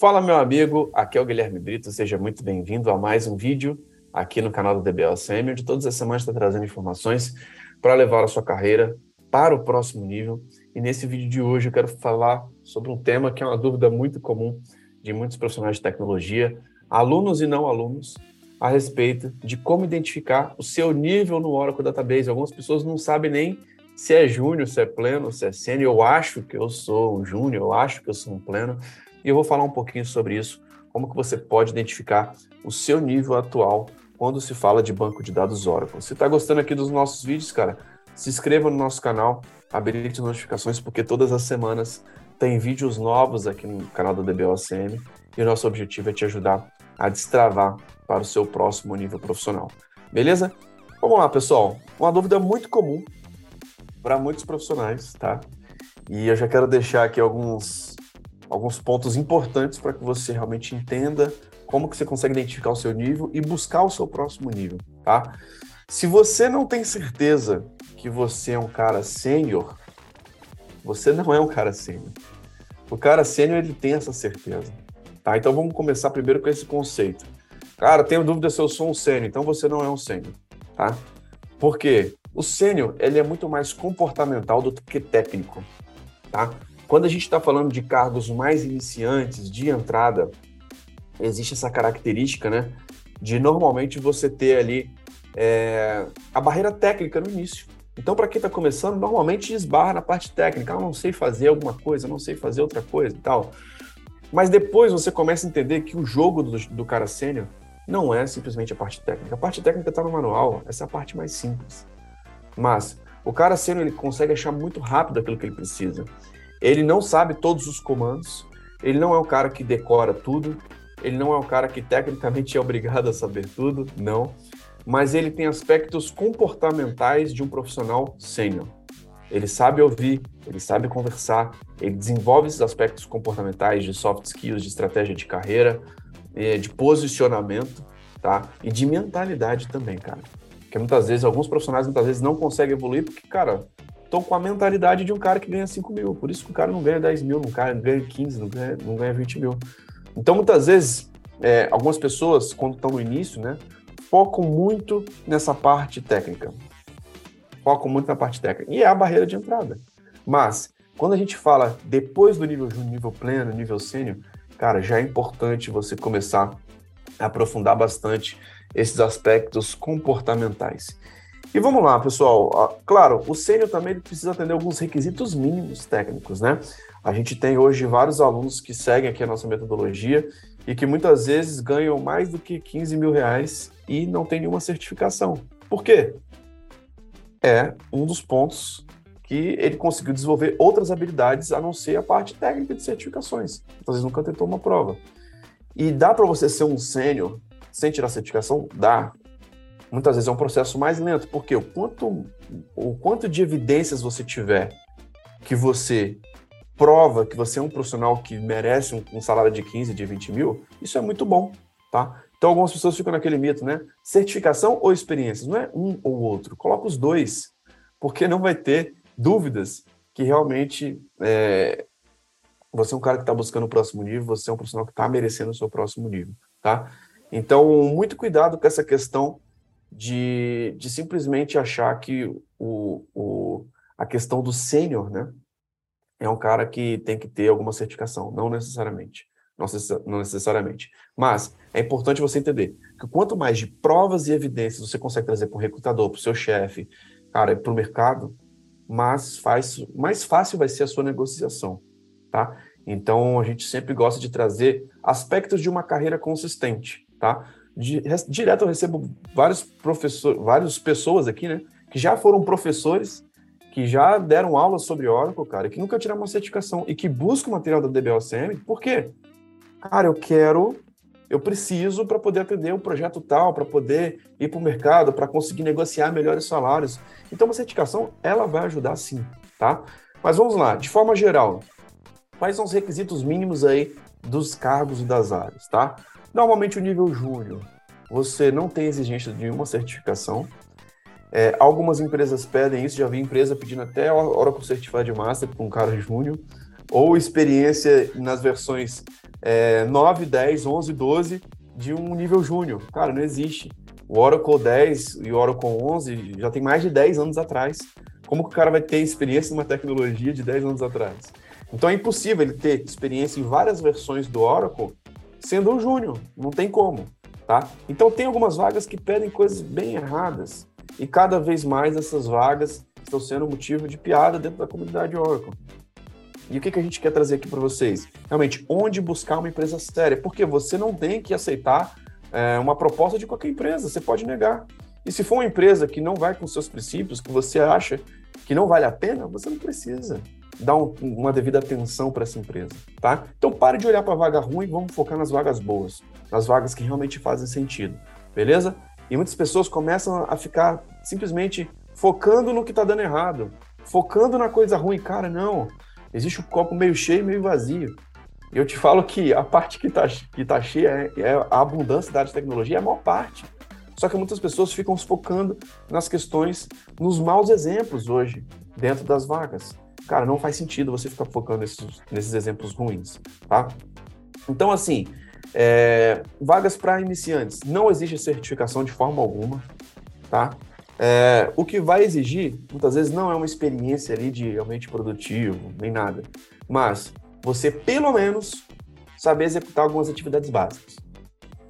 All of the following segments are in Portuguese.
Fala, meu amigo, aqui é o Guilherme Brito, seja muito bem-vindo a mais um vídeo aqui no canal do DBLCM, onde todas as semanas está trazendo informações para levar a sua carreira para o próximo nível. E nesse vídeo de hoje eu quero falar sobre um tema que é uma dúvida muito comum de muitos profissionais de tecnologia, alunos e não alunos, a respeito de como identificar o seu nível no Oracle Database. Algumas pessoas não sabem nem se é júnior, se é pleno, se é sênior. Eu acho que eu sou um júnior, eu acho que eu sou um pleno. E eu vou falar um pouquinho sobre isso, como que você pode identificar o seu nível atual quando se fala de banco de dados Oracle. Se está gostando aqui dos nossos vídeos, cara, se inscreva no nosso canal, habilite notificações, porque todas as semanas tem vídeos novos aqui no canal da DBOCM e o nosso objetivo é te ajudar a destravar para o seu próximo nível profissional. Beleza? Vamos lá, pessoal. Uma dúvida muito comum para muitos profissionais, tá? E eu já quero deixar aqui alguns alguns pontos importantes para que você realmente entenda como que você consegue identificar o seu nível e buscar o seu próximo nível, tá? Se você não tem certeza que você é um cara sênior, você não é um cara sênior. O cara sênior, ele tem essa certeza, tá? Então vamos começar primeiro com esse conceito. Cara, tenho dúvida se eu sou um sênior, então você não é um sênior, tá? Por quê? O sênior, ele é muito mais comportamental do que técnico, tá? Quando a gente está falando de cargos mais iniciantes, de entrada, existe essa característica, né? De normalmente você ter ali é, a barreira técnica no início. Então, para quem está começando, normalmente esbarra na parte técnica. Ah, não sei fazer alguma coisa, não sei fazer outra coisa e tal. Mas depois você começa a entender que o jogo do, do cara sênior não é simplesmente a parte técnica. A parte técnica está no manual, essa é a parte mais simples. Mas o cara sênior ele consegue achar muito rápido aquilo que ele precisa. Ele não sabe todos os comandos, ele não é o cara que decora tudo, ele não é o cara que tecnicamente é obrigado a saber tudo, não. Mas ele tem aspectos comportamentais de um profissional sênior. Ele sabe ouvir, ele sabe conversar, ele desenvolve esses aspectos comportamentais de soft skills, de estratégia de carreira, eh, de posicionamento, tá? E de mentalidade também, cara. Porque muitas vezes, alguns profissionais muitas vezes não conseguem evoluir porque, cara, estão com a mentalidade de um cara que ganha 5 mil. Por isso que o cara não ganha 10 mil, não ganha 15, não ganha, não ganha 20 mil. Então, muitas vezes, é, algumas pessoas, quando estão no início, né, focam muito nessa parte técnica. Focam muito na parte técnica. E é a barreira de entrada. Mas, quando a gente fala depois do nível júnior, nível pleno, nível sênior, cara, já é importante você começar a aprofundar bastante esses aspectos comportamentais. E vamos lá, pessoal. Claro, o sênior também precisa atender alguns requisitos mínimos técnicos, né? A gente tem hoje vários alunos que seguem aqui a nossa metodologia e que muitas vezes ganham mais do que 15 mil reais e não tem nenhuma certificação. Por quê? É um dos pontos que ele conseguiu desenvolver outras habilidades a não ser a parte técnica de certificações. Às vezes nunca tentou uma prova. E dá para você ser um sênior sem tirar certificação? Dá muitas vezes é um processo mais lento, porque o quanto, o quanto de evidências você tiver que você prova que você é um profissional que merece um, um, salário de 15, de 20 mil, isso é muito bom, tá? Então algumas pessoas ficam naquele mito, né? Certificação ou experiências? Não é um ou outro, coloca os dois, porque não vai ter dúvidas que realmente é, você é um cara que está buscando o próximo nível, você é um profissional que está merecendo o seu próximo nível, tá? Então, muito cuidado com essa questão de, de simplesmente achar que o, o, a questão do sênior, né, é um cara que tem que ter alguma certificação, não necessariamente. Não, necessariamente. Mas é importante você entender que quanto mais de provas e evidências você consegue trazer para o recrutador, para o seu chefe, cara, para o mercado, mais, faz, mais fácil vai ser a sua negociação, tá? Então, a gente sempre gosta de trazer aspectos de uma carreira consistente, tá? Direto eu recebo vários professores, várias pessoas aqui, né, que já foram professores, que já deram aulas sobre Oracle, cara, que nunca tiraram uma certificação e que buscam material da DBOCM. Por quê? Cara, eu quero, eu preciso para poder atender um projeto tal, para poder ir para o mercado, para conseguir negociar melhores salários. Então, uma certificação, ela vai ajudar sim, tá? Mas vamos lá, de forma geral, quais são os requisitos mínimos aí dos cargos e das áreas, tá? Normalmente o nível júnior, você não tem exigência de uma certificação. É, algumas empresas pedem isso, já vi empresa pedindo até Oracle Certified Master para um cara júnior, ou experiência nas versões é, 9, 10, 11, 12 de um nível júnior. Cara, não existe. O Oracle 10 e o Oracle 11 já tem mais de 10 anos atrás. Como que o cara vai ter experiência numa tecnologia de 10 anos atrás? Então é impossível ele ter experiência em várias versões do Oracle sendo um júnior. Não tem como, tá? Então tem algumas vagas que pedem coisas bem erradas. E cada vez mais essas vagas estão sendo motivo de piada dentro da comunidade Oracle. E o que, que a gente quer trazer aqui para vocês? Realmente, onde buscar uma empresa séria? Porque você não tem que aceitar é, uma proposta de qualquer empresa, você pode negar. E se for uma empresa que não vai com seus princípios, que você acha que não vale a pena, você não precisa dar um, uma devida atenção para essa empresa, tá? Então pare de olhar para vaga ruim vamos focar nas vagas boas, nas vagas que realmente fazem sentido, beleza? E muitas pessoas começam a ficar simplesmente focando no que está dando errado, focando na coisa ruim. Cara, não. Existe o um copo meio cheio e meio vazio. Eu te falo que a parte que está que tá cheia é, é, a abundância da área de tecnologia, é a maior parte. Só que muitas pessoas ficam focando nas questões, nos maus exemplos hoje, dentro das vagas. Cara, não faz sentido você ficar focando nesses, nesses exemplos ruins, tá? Então, assim, é, vagas para iniciantes. Não existe certificação de forma alguma, tá? É, o que vai exigir, muitas vezes, não é uma experiência ali de realmente produtivo, nem nada, mas você, pelo menos, saber executar algumas atividades básicas.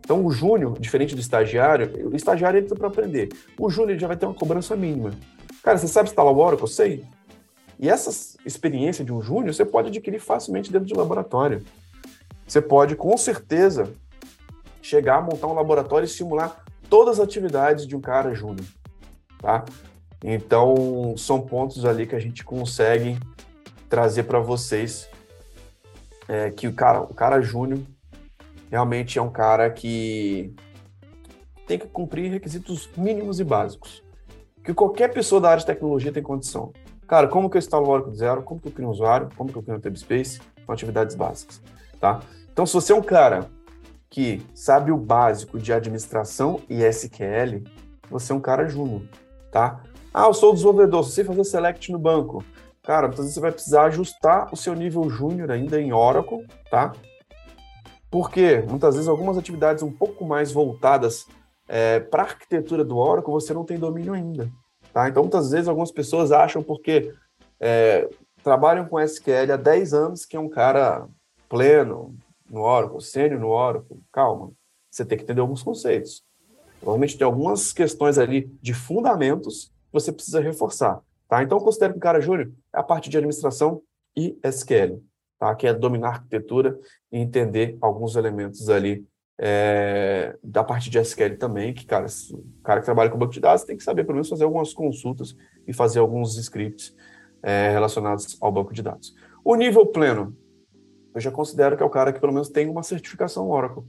Então, o júnior, diferente do estagiário, o estagiário entra para aprender. O júnior já vai ter uma cobrança mínima. Cara, você sabe instalar o Oracle? Eu sei. E essa experiência de um júnior você pode adquirir facilmente dentro de um laboratório. Você pode, com certeza, chegar a montar um laboratório e simular todas as atividades de um cara júnior tá? Então, são pontos ali que a gente consegue trazer para vocês é, que o cara, o cara júnior realmente é um cara que tem que cumprir requisitos mínimos e básicos. Que qualquer pessoa da área de tecnologia tem condição. Cara, como que eu instalo o Oracle do zero? Como que eu crio um usuário? Como que eu crio um Tabspace? São atividades básicas, tá? Então, se você é um cara que sabe o básico de administração e SQL, você é um cara júnior tá? Ah, eu sou desenvolvedor, se você fazer select no banco, cara, muitas vezes você vai precisar ajustar o seu nível júnior ainda em Oracle, tá? Porque muitas vezes algumas atividades um pouco mais voltadas é, para a arquitetura do Oracle você não tem domínio ainda, tá? Então muitas vezes algumas pessoas acham porque é, trabalham com SQL há 10 anos que é um cara pleno no Oracle, sênior no Oracle. Calma, você tem que entender alguns conceitos. Provavelmente tem algumas questões ali de fundamentos que você precisa reforçar. Tá? Então, eu considero que o cara júnior é a parte de administração e SQL, tá? que é dominar a arquitetura e entender alguns elementos ali é, da parte de SQL também, que, cara, o cara que trabalha com banco de dados tem que saber, pelo menos, fazer algumas consultas e fazer alguns scripts é, relacionados ao banco de dados. O nível pleno, eu já considero que é o cara que, pelo menos, tem uma certificação Oracle,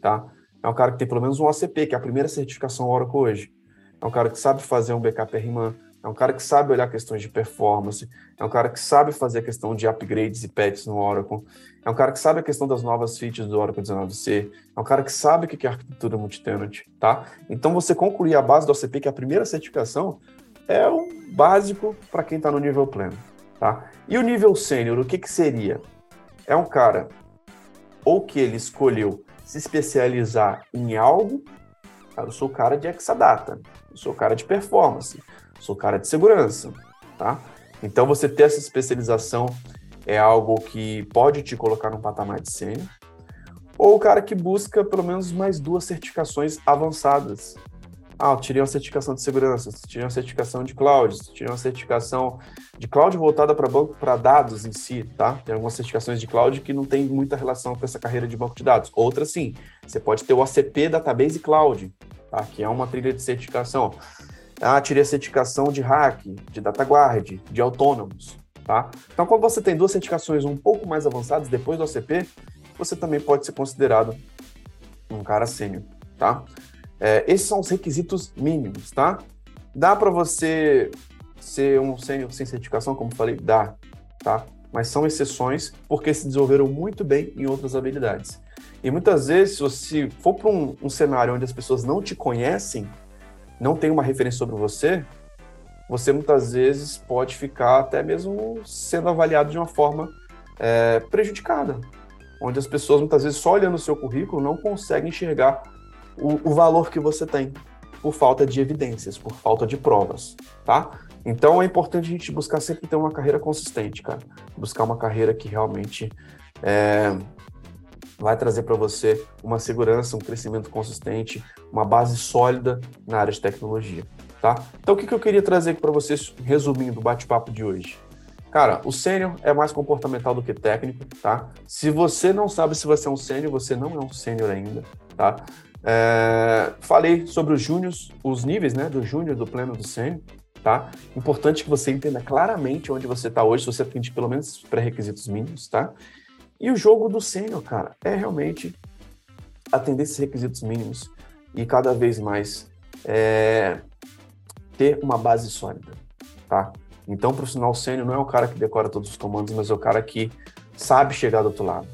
tá? É um cara que tem pelo menos um OCP, que é a primeira certificação Oracle hoje. É um cara que sabe fazer um backup RMAN. É um cara que sabe olhar questões de performance. É um cara que sabe fazer a questão de upgrades e patches no Oracle. É um cara que sabe a questão das novas features do Oracle 19c. É um cara que sabe o que é arquitetura multitenant, tá? Então, você concluir a base do OCP, que é a primeira certificação, é o básico para quem está no nível pleno, tá? E o nível sênior, o que, que seria? É um cara ou que ele escolheu se especializar em algo, cara, eu sou cara de Exadata, eu sou cara de performance, sou cara de segurança, tá? Então, você ter essa especialização é algo que pode te colocar num patamar de sênior, ou o cara que busca pelo menos mais duas certificações avançadas, ah, eu tirei uma certificação de segurança, tirei uma certificação de cloud, tirei uma certificação de cloud voltada para banco para dados em si, tá? Tem algumas certificações de cloud que não tem muita relação com essa carreira de banco de dados. Outras sim. Você pode ter o ACP Database Cloud, tá? Que é uma trilha de certificação. Ah, tirei a certificação de hack, de DataGuard, de autônomos, tá? Então, quando você tem duas certificações um pouco mais avançadas depois do ACP, você também pode ser considerado um cara sênior, tá? É, esses são os requisitos mínimos, tá? Dá para você ser um sênior sem certificação, como falei? Dá, tá? Mas são exceções porque se desenvolveram muito bem em outras habilidades. E muitas vezes, se for para um, um cenário onde as pessoas não te conhecem, não tem uma referência sobre você, você muitas vezes pode ficar até mesmo sendo avaliado de uma forma é, prejudicada, onde as pessoas muitas vezes só olhando o seu currículo não conseguem enxergar o, o valor que você tem por falta de evidências, por falta de provas, tá? Então é importante a gente buscar sempre ter uma carreira consistente, cara. Buscar uma carreira que realmente é, vai trazer para você uma segurança, um crescimento consistente, uma base sólida na área de tecnologia, tá? Então o que, que eu queria trazer aqui para vocês, resumindo o bate-papo de hoje? Cara, o sênior é mais comportamental do que técnico, tá? Se você não sabe se você é um sênior, você não é um sênior ainda, tá? É, falei sobre os júniors, os níveis, né, do júnior, do pleno, do sênior, tá? Importante que você entenda claramente onde você está hoje, se você atende pelo menos pré-requisitos mínimos, tá? E o jogo do sênior, cara, é realmente atender esses requisitos mínimos e cada vez mais é, ter uma base sólida, tá? Então, o profissional sênior não é o cara que decora todos os comandos, mas é o cara que sabe chegar do outro lado.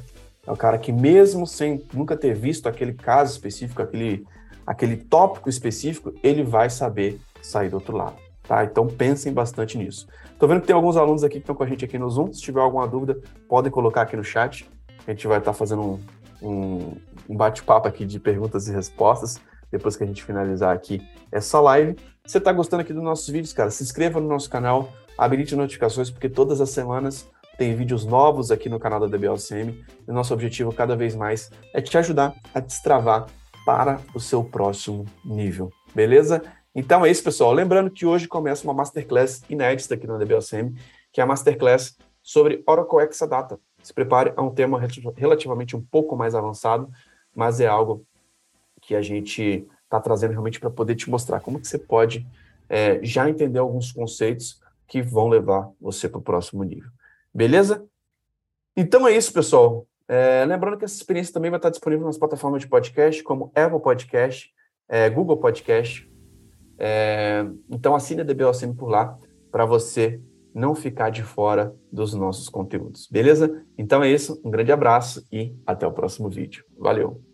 É o cara que, mesmo sem nunca ter visto aquele caso específico, aquele, aquele tópico específico, ele vai saber sair do outro lado. Tá? Então pensem bastante nisso. Estou vendo que tem alguns alunos aqui que estão com a gente aqui no Zoom. Se tiver alguma dúvida, podem colocar aqui no chat. A gente vai estar tá fazendo um, um, um bate-papo aqui de perguntas e respostas depois que a gente finalizar aqui essa live. Se você está gostando aqui dos nossos vídeos, cara, se inscreva no nosso canal, habilite notificações, porque todas as semanas tem vídeos novos aqui no canal da DBLCM. E nosso objetivo cada vez mais é te ajudar a destravar para o seu próximo nível. Beleza? Então é isso, pessoal. Lembrando que hoje começa uma masterclass inédita aqui na DBLCM, que é a masterclass sobre Oracle Exadata. Se prepare, é um tema relativamente um pouco mais avançado, mas é algo que a gente está trazendo realmente para poder te mostrar como que você pode é, já entender alguns conceitos que vão levar você para o próximo nível. Beleza? Então é isso, pessoal. É, lembrando que essa experiência também vai estar disponível nas plataformas de podcast, como Apple Podcast, é, Google Podcast. É, então assine a DBOCM por lá para você não ficar de fora dos nossos conteúdos. Beleza? Então é isso. Um grande abraço e até o próximo vídeo. Valeu!